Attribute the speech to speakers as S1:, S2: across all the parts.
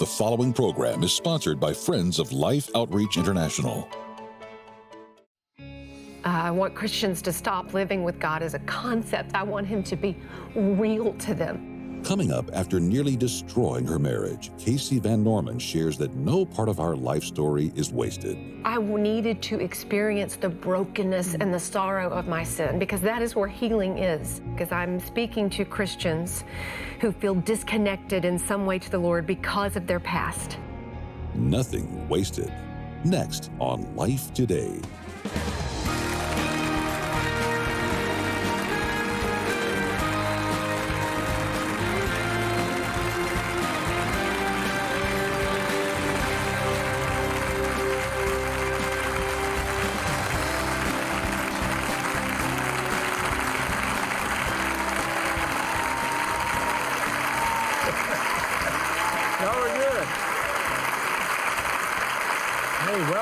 S1: The following program is sponsored by Friends of Life Outreach International.
S2: I want Christians to stop living with God as a concept. I want Him to be real to them.
S1: Coming up after nearly destroying her marriage, Kasey Van Norman shares that no part of our life story is wasted.
S2: I needed to experience the brokenness and the sorrow of my sin because that is where healing is. Because I'm speaking to Christians who feel disconnected in some way to the Lord because of their past.
S1: Nothing wasted. Next on Life Today.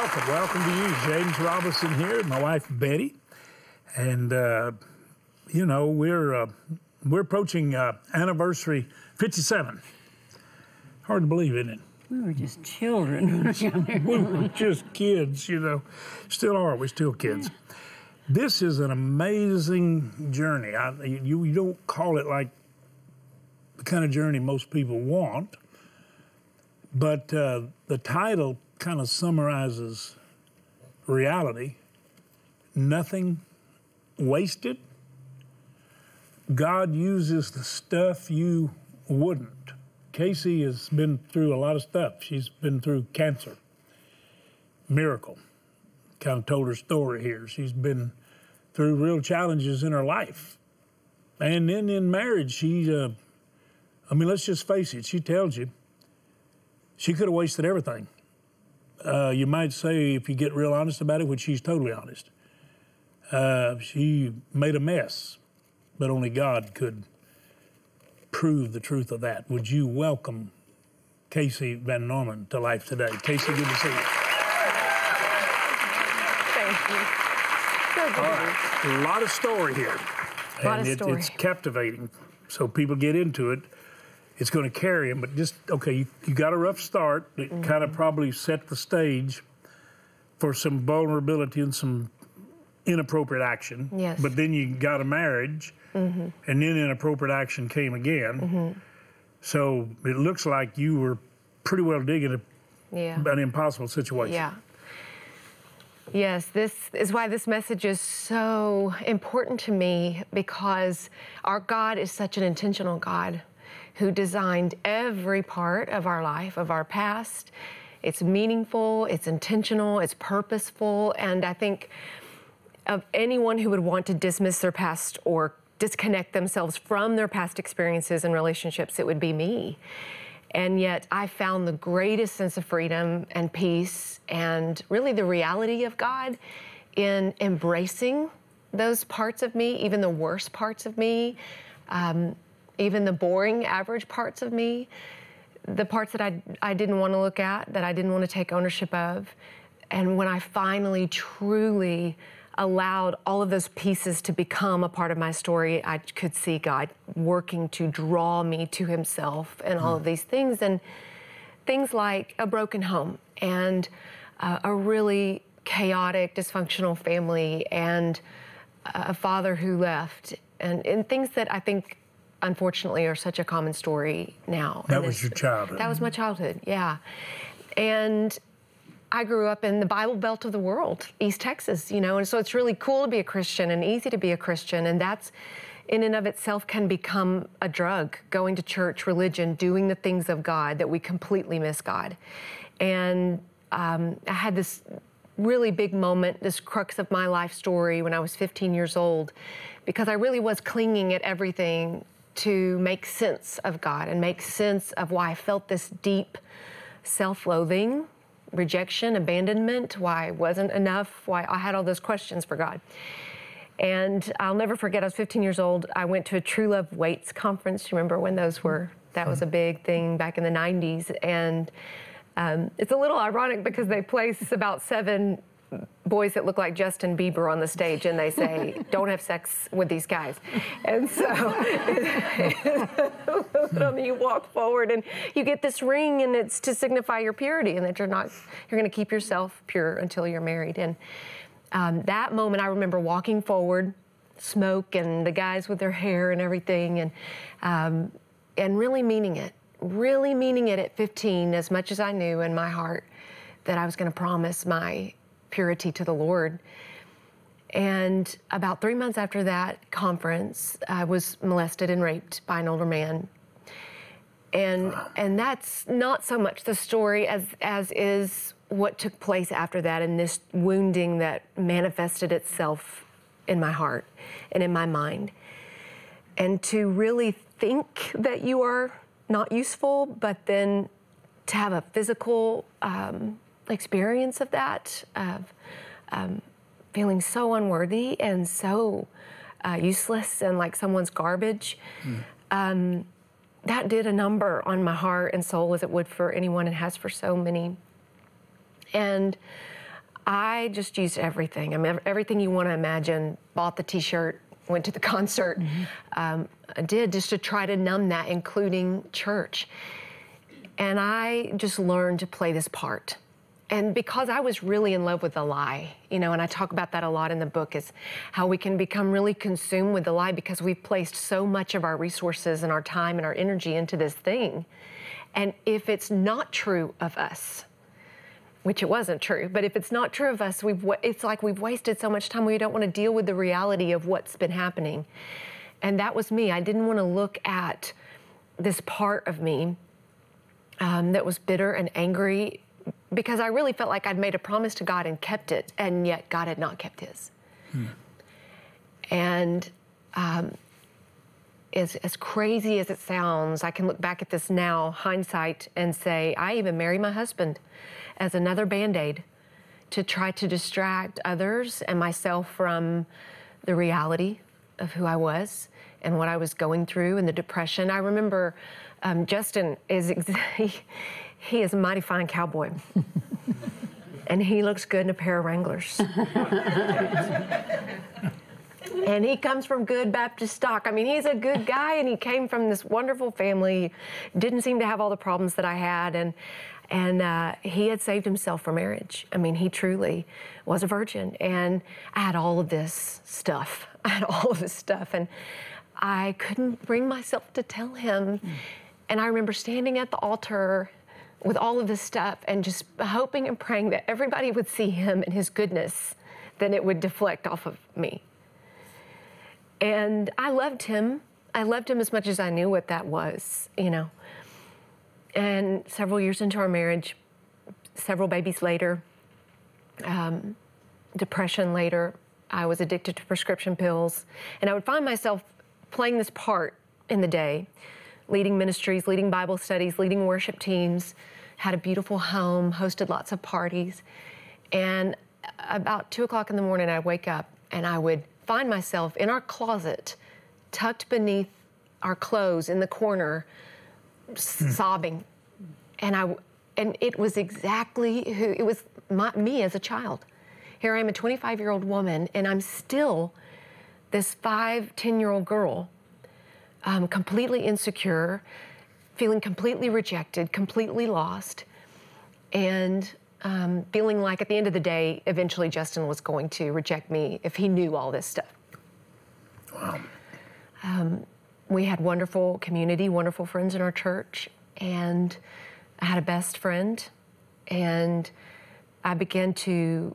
S3: Welcome. Welcome to you. James Robison here, my wife Betty. And, uh, you know, we're, uh, we're approaching uh, anniversary 57. Hard to believe, isn't it?
S4: We were just children.
S3: we were just kids, you know. Still are. We're still kids. This is an amazing journey. I, you, you don't call it like the kind of journey most people want, but uh, the title kind of summarizes reality nothing wasted. God uses the stuff you wouldn't. Kasey has been through a lot of stuff. She's been through cancer, miracle. Kind of told her story here. She's been through real challenges in her life. And then in marriage, she, uh, I mean, let's just face it, she tells you she could have wasted everything uh, you might say, if you get real honest about it, which she's totally honest, uh, she made a mess, but only God could prove the truth of that. Would you welcome Kasey Van Norman to life today? Kasey, good to see you.
S2: Thank you.
S3: Right. A lot of story here.
S2: A lot
S3: and
S2: of
S3: it,
S2: story.
S3: it's captivating. So people get into it it's going to carry him. But just okay, you, you got a rough start. It mm-hmm. kind of probably set the stage for some vulnerability and some inappropriate action.
S2: Yes.
S3: But then you got a marriage, mm-hmm. and then inappropriate action came again. Mm-hmm. So it looks like you were pretty well digging a,
S2: yeah.
S3: an impossible situation.
S2: Yeah. Yes, this is why this message is so important to me because our God is such an intentional God who designed every part of our life, of our past. It's meaningful, it's intentional, it's purposeful, and I think of anyone who would want to dismiss their past or disconnect themselves from their past experiences and relationships, it would be me. And yet, I found the greatest sense of freedom and peace and really the reality of God in embracing those parts of me, even the worst parts of me, um, even the boring, average parts of me, the parts that I, I didn't want to look at, that I didn't want to take ownership of. And when I finally truly allowed all of those pieces to become a part of my story, I could see God working to draw me to Himself and all of these things. And things like a broken home and uh, a really chaotic, dysfunctional family and a father who left, and, and things that I think unfortunately are such a common story now.
S3: That was your childhood.
S2: That was my childhood, yeah. And I grew up in the Bible Belt of the world, East Texas, you know, and so it's really cool to be a Christian and easy to be a Christian. And that's in and of itself can become a drug, going to church, religion, doing the things of God that we completely miss God. And um, I had this really big moment, this crux of my life story when I was 15 years old, because I really was clinging at everything to make sense of God and make sense of why I felt this deep self loathing, rejection, abandonment, why I wasn't enough, why I had all those questions for God. And I'll never forget, I was 15 years old. I went to a True Love Waits conference. You remember when those were? That was a big thing back in the 90s. And um, it's a little ironic because they place about seven boys that look like Justin Bieber on the stage and they say, don't have sex with these guys. And so you walk forward and you get this ring and it's to signify your purity and that you're not, you're going to keep yourself pure until you're married. And um, that moment, I remember walking forward, smoke and the guys with their hair and everything, and um, and really meaning it, really meaning it at 15, as much as I knew in my heart that I was going to promise my purity to the Lord. And about three months after that conference, I was molested and raped by an older man. And and that's not so much the story as as is what took place after that and this wounding that manifested itself in my heart and in my mind. And to really think that you are not useful, but then to have a physical um, experience of that, of um, feeling so unworthy and so uh, useless and like someone's garbage. Mm. Um, that did a number on my heart and soul as it would for anyone and has for so many and I just used everything. I mean, everything you want to imagine. Bought the T-shirt, went to the concert, mm-hmm. um, I did just to try to numb that, including church. And I just learned to play this part. And because I was really in love with the lie, you know, and I talk about that a lot in the book, is how we can become really consumed with the lie because we've placed so much of our resources and our time and our energy into this thing. And if it's not true of us, which it wasn't true. But if it's not true of us, we've it's like we've wasted so much time. We don't want to deal with the reality of what's been happening. And that was me. I didn't want to look at this part of me um, that was bitter and angry because I really felt like I'd made a promise to God and kept it, and yet God had not kept His. Hmm. And um, as, as crazy as it sounds, I can look back at this now, hindsight, and say, I even married my husband as another band aid to try to distract others and myself from the reality of who I was and what I was going through and the depression. I remember um, Justin is ex- he, is a mighty fine cowboy. and he looks good in a pair of Wranglers. and he comes from good Baptist stock. I mean, he's a good guy, and he came from this wonderful family. Didn't seem to have all the problems that I had, and and uh, he had saved himself for marriage. I mean, he truly was a virgin. And I had all of this stuff. I had all of this stuff. And I couldn't bring myself to tell him. Mm. And I remember standing at the altar with all of this stuff and just hoping and praying that everybody would see him and his goodness, then it would deflect off of me. And I loved him. I loved him as much as I knew what that was, you know. And several years into our marriage, several babies later, um, depression later, I was addicted to prescription pills. And I would find myself playing this part in the day, leading ministries, leading Bible studies, leading worship teams, had a beautiful home, hosted lots of parties. And about two o'clock in the morning, I'd wake up and I would find myself in our closet, tucked beneath our clothes in the corner, hmm. sobbing, and I and it was exactly who it was my, me as a child. Here I am, a 25 year old woman, and I'm still this five, 10 year old girl, um, completely insecure, feeling completely rejected, completely lost, and um, feeling like at the end of the day, eventually Justin was going to reject me if he knew all this stuff. Wow. Um, we had wonderful community, wonderful friends in our church, and I had a best friend, and I began to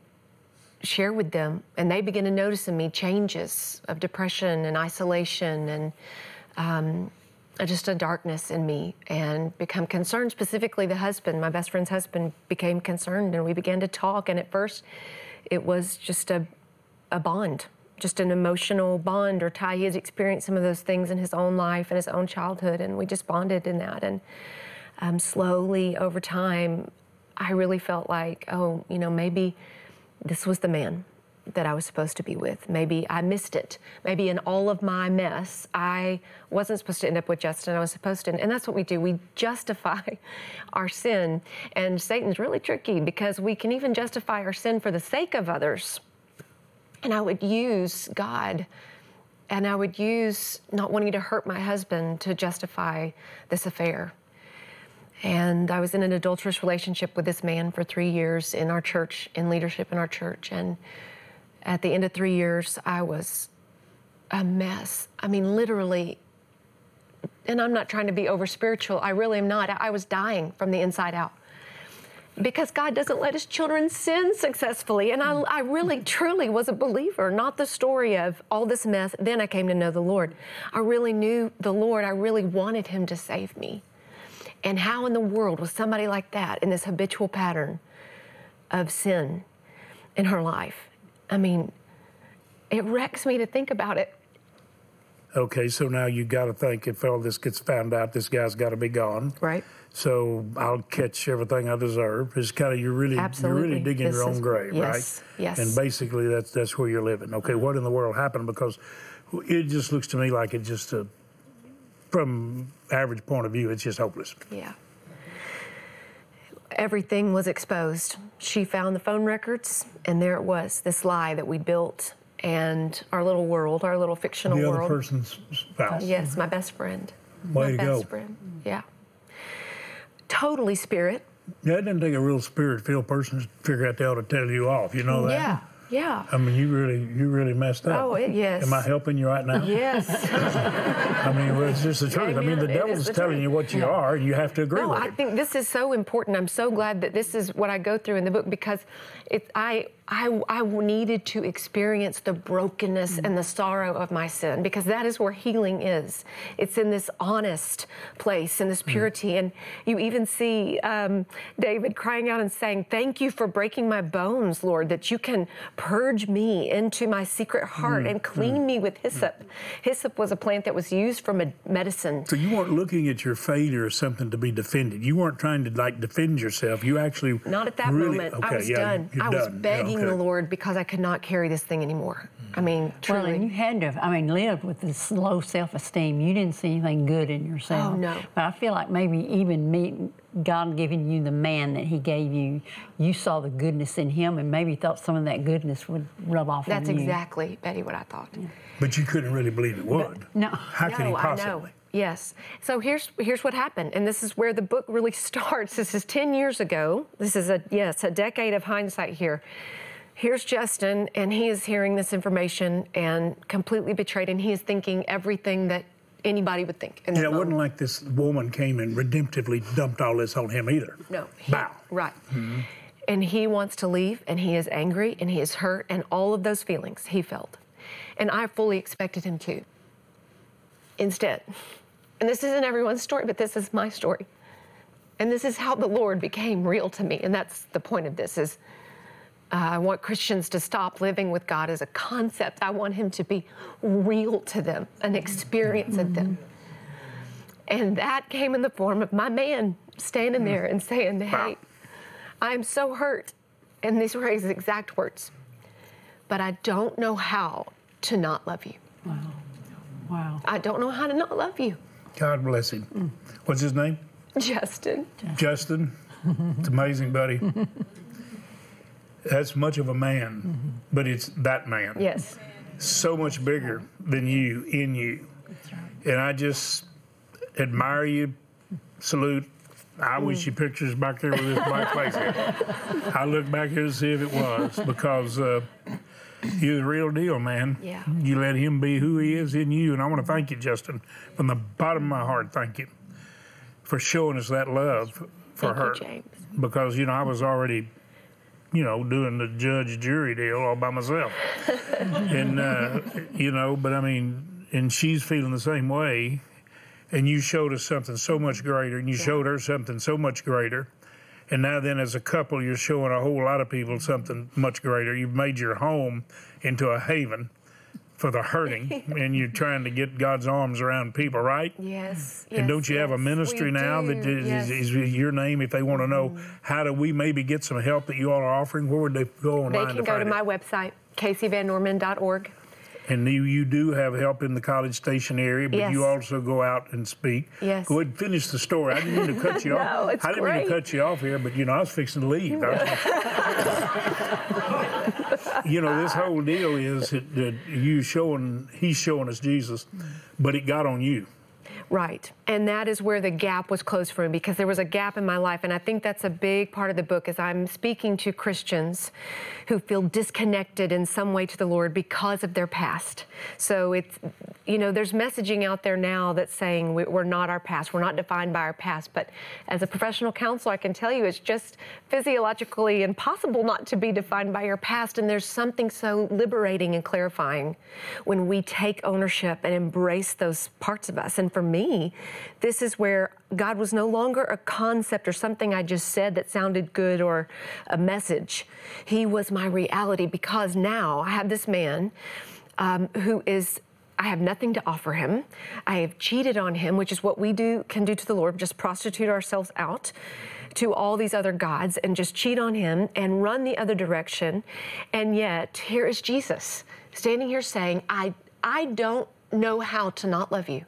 S2: share with them, and they began to notice in me changes of depression and isolation and um, just a darkness in me, and become concerned. Specifically, the husband, my best friend's husband, became concerned, and we began to talk. And at first, it was just a, a bond just an emotional bond or tie. He has experienced some of those things in his own life and his own childhood, and we just bonded in that. And um, slowly over time, I really felt like, oh, you know, maybe this was the man. That I was supposed to be with. Maybe I missed it. Maybe in all of my mess, I wasn't supposed to end up with Justin. I was supposed to, and that's what we do. We justify our sin. And Satan's really tricky because we can even justify our sin for the sake of others. And I would use God and I would use not wanting to hurt my husband to justify this affair. And I was in an adulterous relationship with this man for three years in our church, in leadership in our church. And at the end of three years, I was a mess. I mean, literally, and I'm not trying to be over spiritual, I really am not. I was dying from the inside out because God doesn't let his children sin successfully. And I, I, really, truly was a believer, not the story of all this mess. Then I came to know the Lord. I really knew the Lord. I really wanted him to save me. And how in the world was somebody like that in this habitual pattern of sin in her life? I mean, it wrecks me to think about it.
S3: Okay, so now you got to think if all this gets found out, this guy's got to be gone.
S2: Right.
S3: So I'll catch everything I deserve. It's kind of you're really
S2: Absolutely.
S3: you're really digging
S2: this
S3: your own
S2: is,
S3: grave,
S2: yes,
S3: right?
S2: Yes.
S3: And basically that's that's where you're living. Okay, what in the world happened? Because it just looks to me like it just a, from average point of view, it's just hopeless.
S2: Yeah. Everything was exposed. She found the phone records, and there it was, this lie that we built and our little world, our little fictional
S3: the
S2: world.
S3: other person's spouse.
S2: Yes, my best friend.
S3: Way
S2: my
S3: to
S2: best
S3: go.
S2: friend. Yeah. Totally spirit.
S3: Yeah, it didn't take a real spirit-filled person to figure out how to tell you off. You know that?
S2: Yeah. Yeah.
S3: I mean, you really, you really messed up.
S2: Oh, it- yes.
S3: Am I helping you right now?
S2: Yes.
S3: I mean, well, it's just the truth. I mean, the
S2: It is
S3: devil's
S2: the
S3: telling
S2: truth.
S3: you what you are, and you have to agree
S2: No,
S3: with
S2: I
S3: it.
S2: I think this is so important. I'm so glad that this is what I go through in the book because it, I, I, I needed to experience the brokenness and the sorrow of my sin because that is where healing is. It's in this honest place, in this mm. purity. And you even see um, David crying out and saying, Thank you for breaking my bones, Lord, that you can purge me into my secret heart mm, and mm, clean me with hyssop. Hyssop was a plant that was used for med- medicine.
S3: So you weren't looking at your failure as something to be defended. You weren't trying to like defend yourself. You actually
S2: Not at that
S3: really,
S2: moment.
S3: Okay,
S2: I was
S3: yeah,
S2: done. I was
S3: done. Yeah,
S2: begging
S3: okay.
S2: the Lord because I could not carry this thing anymore. I mm.
S4: mean,
S2: truly.
S4: and you had to, I mean, live with this low self esteem. You didn't see anything good in yourself.
S2: Oh, no.
S4: But I feel like maybe even me, God giving you the man that He gave you, you saw the goodness in him and maybe thought some of that goodness would rub off
S2: That's
S4: on you.
S2: That's exactly, Betty, what I thought.
S3: But you couldn't really believe it would.
S4: No.
S3: How could he
S2: no, I know.
S3: possibly?
S2: Yes. So here's here's what happened, and this is where the book really starts. This is ten years ago. This is a yes, a decade of hindsight here. Here's Justin, and he is hearing this information and completely betrayed, and he is thinking everything that anybody would think. In
S3: Yeah, it wasn't like this woman came and redemptively dumped all this on him either.
S2: No. he-
S3: Bow.
S2: Right. Mm-hmm. And he wants to leave, and he is angry, and he is hurt, and all of those feelings he felt. And I fully expected him to. Instead, and this isn't everyone's story, but this is my story. And this is how the Lord became real to me. And that's the point of this is uh, I want Christians to stop living with God as a concept. I want him to be real to them, an experience of them. And that came in the form of my man standing there and saying, Hey, I'm so hurt. And these were his exact words. But I don't know how to not love you.
S4: Wow.
S2: I don't know how to not love you,
S3: God bless him. What's his name?
S2: Justin.
S3: Justin. It's amazing, buddy. That's much of a man, but it's that man.
S2: Yes.
S3: So much bigger than you in you. Right. And I just admire you, salute. I wish you pictures back there with this black face. I look back here to see if it was because uh, you're the real deal, man.
S2: Yeah.
S3: You let him be who he is in you. And I want to thank you, Justin, from the bottom of my heart. Thank you for showing us that love for
S2: Thank you,
S3: her.
S2: James.
S3: Because, you know, I was already, you know, doing the judge jury deal all by myself. and, uh, you know, but I mean, and she's feeling the same way. And you showed us something so much greater, and you showed her something so much greater. And now, then, as a couple, you're showing a whole lot of people something much greater. You've made your home into a haven for the hurting, and you're trying to get God's arms around people, right?
S2: Yes.
S3: And don't you have a ministry
S2: we
S3: now
S2: do.
S3: that is,
S2: Yes.
S3: is, is your name? If they want to know mm-hmm. how do we maybe get some help that you all are offering, where would they go online
S2: They
S3: to
S2: can go
S3: find
S2: to
S3: it?
S2: my website, KaseyVanNorman.org.
S3: And you, you do have help in the College Station area, but
S2: Yes.
S3: you also go out and speak.
S2: Yes.
S3: Go ahead and finish the story. I didn't mean to cut you
S2: No,
S3: off.
S2: it's
S3: I didn't mean to cut you off here, but you know, I was fixing to leave. You know, this whole deal is that you showing, he's showing us Jesus, but it got on you.
S2: Right. And that is where the gap was closed for me because there was a gap in my life. And I think that's a big part of the book is I'm speaking to Christians who feel disconnected in some way to the Lord because of their past. So it's, you know, there's messaging out there now that's saying we- we're not our past, we're not defined by our past. But as a professional counselor, I can tell you it's just physiologically impossible not to be defined by your past. And there's something so liberating and clarifying when we take ownership and embrace those parts of us. And for me, this is where God was no longer a concept or something I just said that sounded good or a message. He was my reality because now I have this man um, who is. I have nothing to offer him. I have cheated on him, which is what we do can do to the Lord, just prostitute ourselves out to all these other gods and just cheat on him and run the other direction. And yet, here is Jesus standing here saying, I I don't know how to not love you.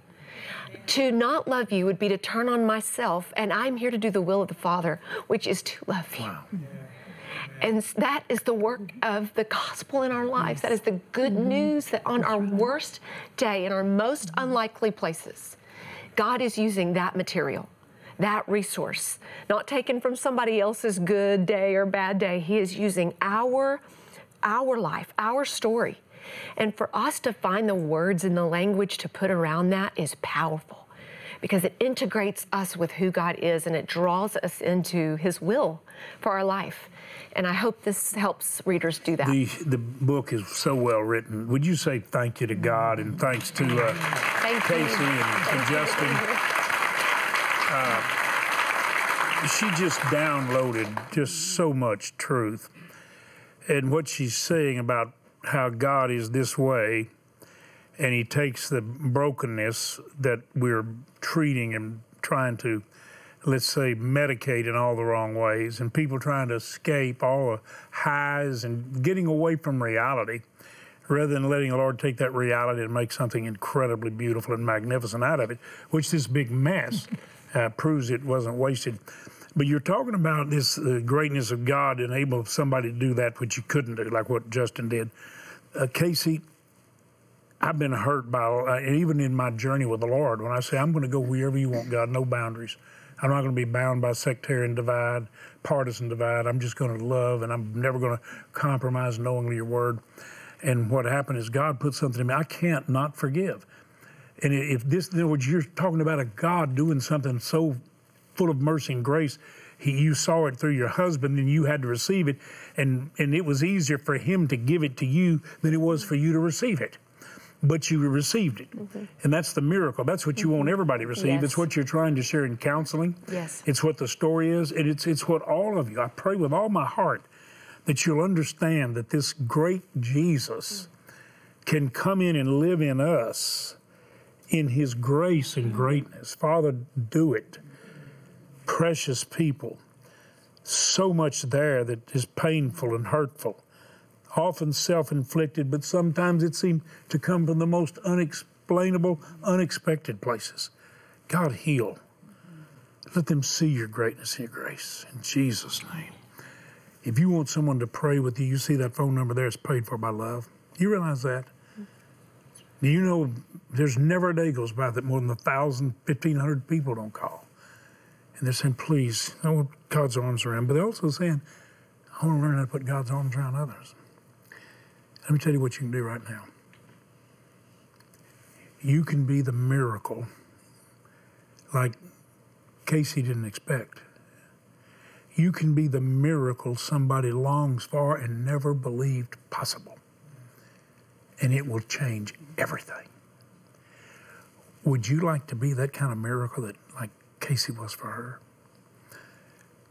S2: To not love you would be to turn on myself, and I'm here to do the will of the Father, which is to love you. And that is the work of the gospel in our lives. That is the good mm-hmm. news that on our worst day, in our most mm-hmm. unlikely places, God is using that material, that resource, not taken from somebody else's good day or bad day. He is using our, our life, our story. And for us to find the words and the language to put around that is powerful because it integrates us with who God is and it draws us into His will for our life. And I hope this helps readers do that.
S3: The, the book is so well written. Would you say thank you to God and thanks to uh,
S2: Thank you.
S3: Kasey and to Justin? Uh, she just downloaded just so much truth. And what she's saying about how God is this way, and He takes the brokenness that we're treating and trying to, let's say, medicate in all the wrong ways, and people trying to escape all the highs and getting away from reality rather than letting the Lord take that reality and make something incredibly beautiful and magnificent out of it, which this big mess uh, proves it wasn't wasted. But you're talking about this uh, greatness of God and able somebody to do that which you couldn't do, like what Justin did. Uh, Kasey, I've been hurt by, uh, even in my journey with the Lord, when I say, I'm going to go wherever you want, God, no boundaries. I'm not going to be bound by sectarian divide, partisan divide. I'm just going to love, and I'm never going to compromise knowingly your word. And what happened is God put something in me. I can't not forgive. And if this, in other words, you're talking about a God doing something so full of mercy and grace, he, you saw it through your husband and you had to receive it. And, and it was easier for him to give it to you than it was for you to receive it. But you received it. Mm-hmm. And that's the miracle. That's what you want mm-hmm. everybody to receive. It's what you're trying to share in counseling.
S2: Yes.
S3: It's what the story is. And it's, it's what all of you, I pray with all my heart that you'll understand that this great Jesus mm-hmm. can come in and live in us in his grace and greatness. Father, do it. Precious people. So much there that is painful and hurtful, often self inflicted, but sometimes it seems to come from the most unexplainable, unexpected places. God, heal. Let them see your greatness and your grace. In Jesus' name. If you want someone to pray with you, you see that phone number there is paid for by love. You realize that? Do you know there's never a day goes by that more than a thousand, fifteen hundred people don't call? And they're saying, please, I want God's arms around. But they're also saying, I want to learn how to put God's arms around others. Let me tell you what you can do right now. You can be the miracle like Kasey didn't expect. You can be the miracle somebody longs for and never believed possible. And it will change everything. Would you like to be that kind of miracle that, Kasey was for her?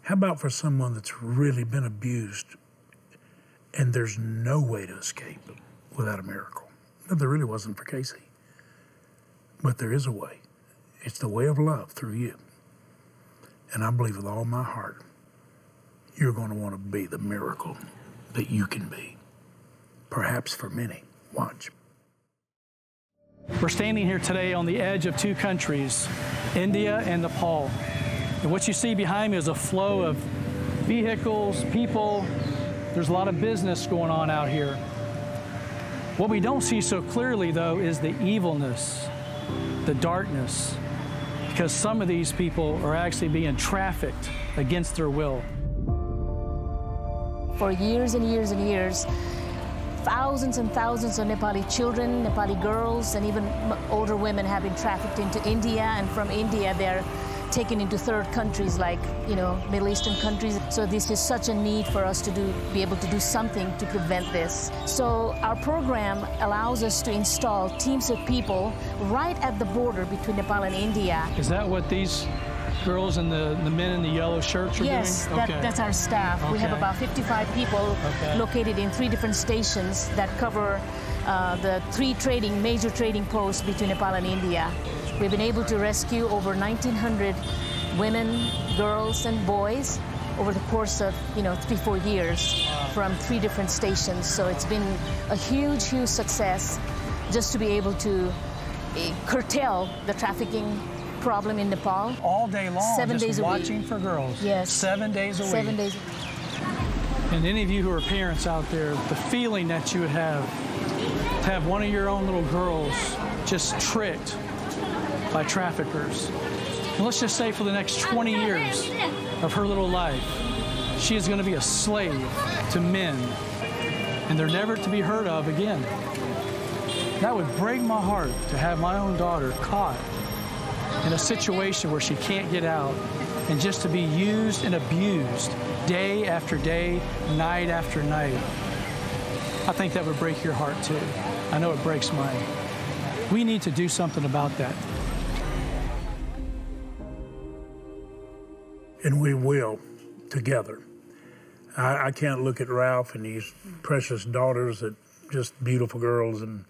S3: How about for someone that's really been abused and there's no way to escape without a miracle? No, there really wasn't for Kasey. But there is a way. It's the way of love through you. And I believe with all my heart, you're going to want to be the miracle that you can be. perhaps for many. Watch.
S5: We're standing here today on the edge of two countries, India and Nepal. And what you see behind me is a flow of vehicles, people. There's a lot of business going on out here. What we don't see so clearly, though, is the evilness, the darkness, because some of these people are actually being trafficked against their will.
S6: For years and years and years, thousands and thousands of Nepali children, Nepali girls, and even older women have been trafficked into India, and from India they're taken into third countries like you know Middle Eastern countries. So this is such a need for us to do be able to do something to prevent this. So our program allows us to install teams of people right at the border between Nepal and India.
S5: Is that what these girls and the, the men in the yellow shirts are
S6: yes,
S5: doing?
S6: Yes, that, that's our staff. Okay. We have about 55 people okay. located in three different stations that cover uh, the three trading, major trading posts between Nepal and India. We've been able to rescue over 1,900 women, girls, and boys over the course of you know three, four years from three different stations. So it's been a huge, huge success just to be able to uh, curtail the trafficking problem in Nepal.
S5: All day long,
S6: seven
S5: days
S6: watching
S5: week. for girls.
S6: Yes.
S5: Seven days a
S6: seven
S5: week.
S6: Seven days.
S5: And any of you who are parents out there, the feeling that you would have to have one of your own little girls just tricked by traffickers. And let's just say for the next 20 years of her little life, she is going to be a slave to men, and they're never to be heard of again. That would break my heart to have my own daughter caught in a situation where she can't get out and just to be used and abused day after day, night after night. I think that would break your heart too. I know it breaks mine. We need to do something about that.
S3: And we will together. I, I can't look at Ralph and these precious daughters that just beautiful girls and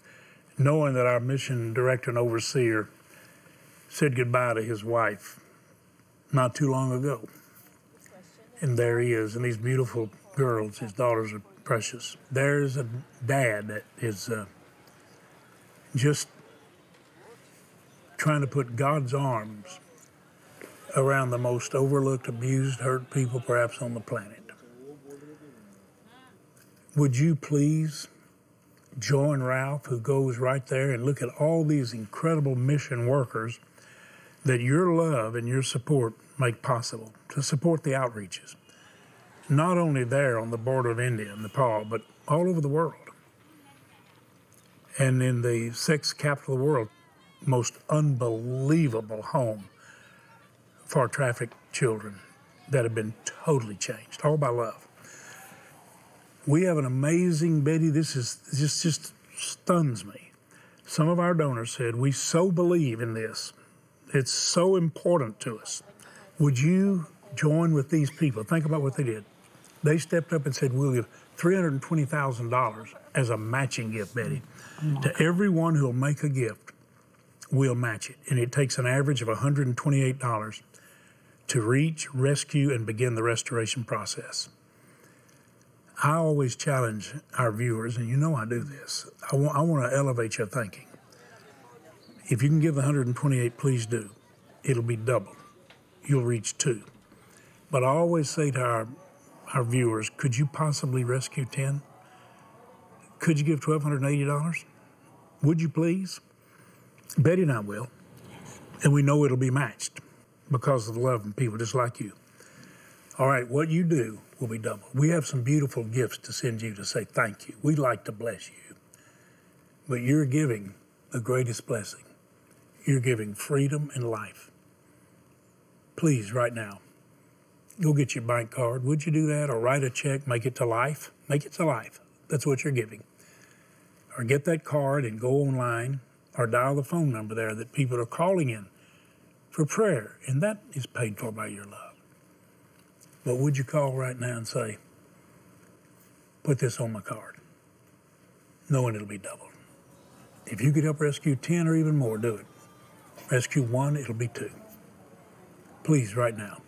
S3: knowing that our mission director and overseer said goodbye to his wife not too long ago. And there he is, and these beautiful girls, his daughters are precious. There's a dad that is uh, just trying to put God's arms around the most overlooked, abused, hurt people perhaps on the planet. Would you please join Ralph, who goes right there, and look at all these incredible mission workers that your love and your support make possible to support the outreaches, not only there on the border of India and Nepal, but all over the world. And in the sixth capital of the world, most unbelievable home for trafficked children that have been totally changed, all by love. We have an amazing Betty. This is just just stuns me. Some of our donors said we so believe in this it's so important to us. Would you join with these people? Think about what they did. They stepped up and said, We'll give $320,000 as a matching gift, Betty. Oh to everyone who'll make a gift, we'll match it. And it takes an average of $128 to reach, rescue, and begin the restoration process. I always challenge our viewers, and you know I do this. I want, I want to elevate your thinking. If you can give 128, please do. It'll be double. You'll reach two. But I always say to our, our viewers, could you possibly rescue 10? Could you give $1,280? Would you please? Betty and I will. And we know it'll be matched because of the love and people just like you. All right, what you do will be double. We have some beautiful gifts to send you to say thank you. We'd like to bless you. But you're giving the greatest blessing. You're giving freedom and life. Please, right now, go get your bank card. Would you do that? Or write a check, make it to life? Make it to life. That's what you're giving. Or get that card and go online or dial the phone number there that people are calling in for prayer. And that is paid for by your love. But would you call right now and say, put this on my card, knowing it'll be doubled? If you could help rescue 10 or even more, do it. Rescue one, it'll be two. Please, right now,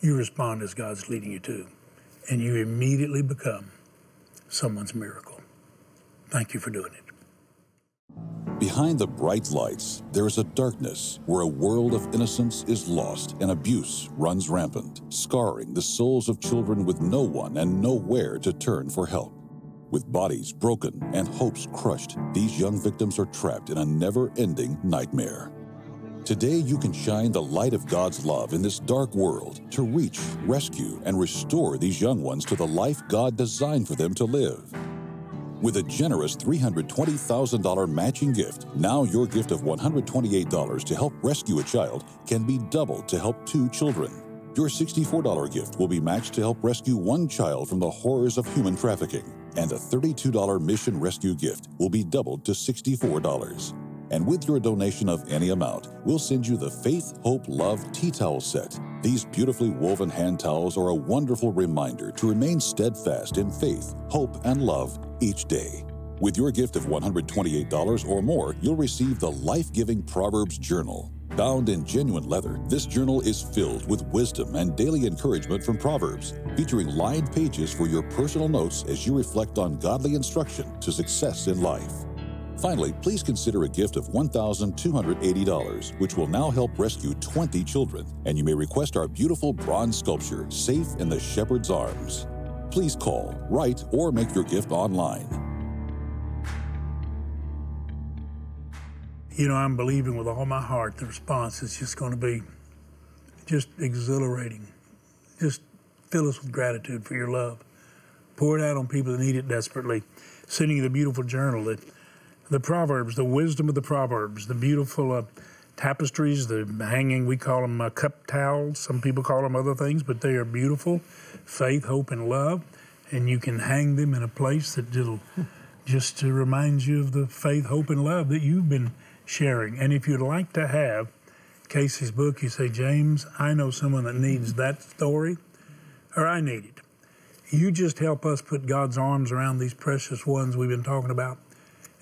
S3: you respond as God's leading you to, and you immediately become someone's miracle. Thank you for doing it.
S1: Behind the bright lights, there is a darkness where a world of innocence is lost and abuse runs rampant, scarring the souls of children with no one and nowhere to turn for help. With bodies broken and hopes crushed, these young victims are trapped in a never ending nightmare. Today, you can shine the light of God's love in this dark world to reach, rescue, and restore these young ones to the life God designed for them to live. With a generous $320,000 matching gift, now your gift of $128 to help rescue a child can be doubled to help two children. Your $64 gift will be matched to help rescue one child from the horrors of human trafficking, and a $32 mission rescue gift will be doubled to $64. And with your donation of any amount, we'll send you the Faith, Hope, Love Tea Towel Set. These beautifully woven hand towels are a wonderful reminder to remain steadfast in faith, hope, and love each day. With your gift of $128 or more, you'll receive the life giving Proverbs Journal. Bound in genuine leather, this journal is filled with wisdom and daily encouragement from Proverbs, featuring lined pages for your personal notes as you reflect on godly instruction to success in life. Finally, please consider a gift of $1,280, which will now help rescue 20 children, and you may request our beautiful bronze sculpture, Safe in the Shepherd's Arms. Please call, write, or make your gift online.
S3: You know, I'm believing with all my heart the response is just going to be just exhilarating. Just fill us with gratitude for your love. Pour it out on people that need it desperately. Sending you the beautiful journal that the Proverbs, the wisdom of the Proverbs, the beautiful uh, tapestries, the hanging, we call them uh, cup towels. Some people call them other things, but they are beautiful. Faith, hope, and love. And you can hang them in a place that will just to remind you of the faith, hope, and love that you've been sharing. And if you'd like to have Kasey's book, you say, James, I know someone that needs that story, or I need it. You just help us put God's arms around these precious ones we've been talking about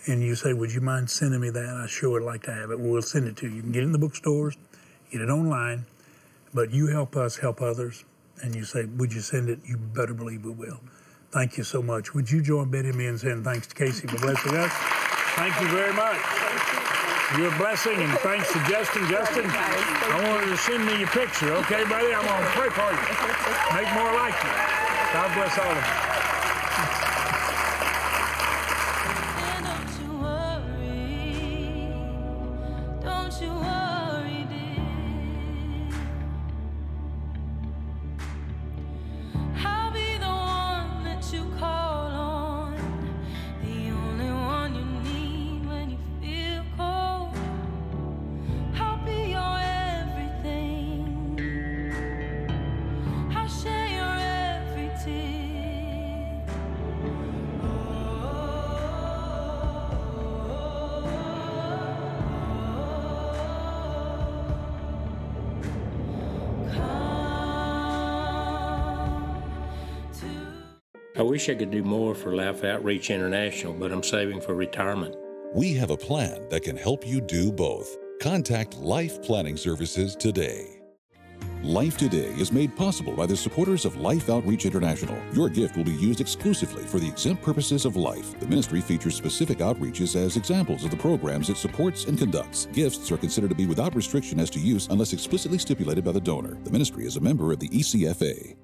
S3: and you say, Would you mind sending me that? I sure would like to have it. We'll send it to you. You can get it in the bookstores, get it online, but you help us help others. And you say, Would you send it? You better believe we will. Thank you so much. Would you join Betty and me in saying thanks to Kasey for blessing us? Thank you very much. You're a blessing, and thanks to Justin. Justin, I wanted to send me your picture, okay, buddy? I'm going to pray for you. Make more like you. God bless all of you.
S7: I wish I could do more for Life Outreach International, but I'm saving for retirement.
S1: We have a plan that can help you do both. Contact Life Planning Services today. Life Today is made possible by the supporters of Life Outreach International. Your gift will be used exclusively for the exempt purposes of life. The ministry features specific outreaches as examples of the programs it supports and conducts. Gifts are considered to be without restriction as to use unless explicitly stipulated by the donor. The ministry is a member of the ECFA.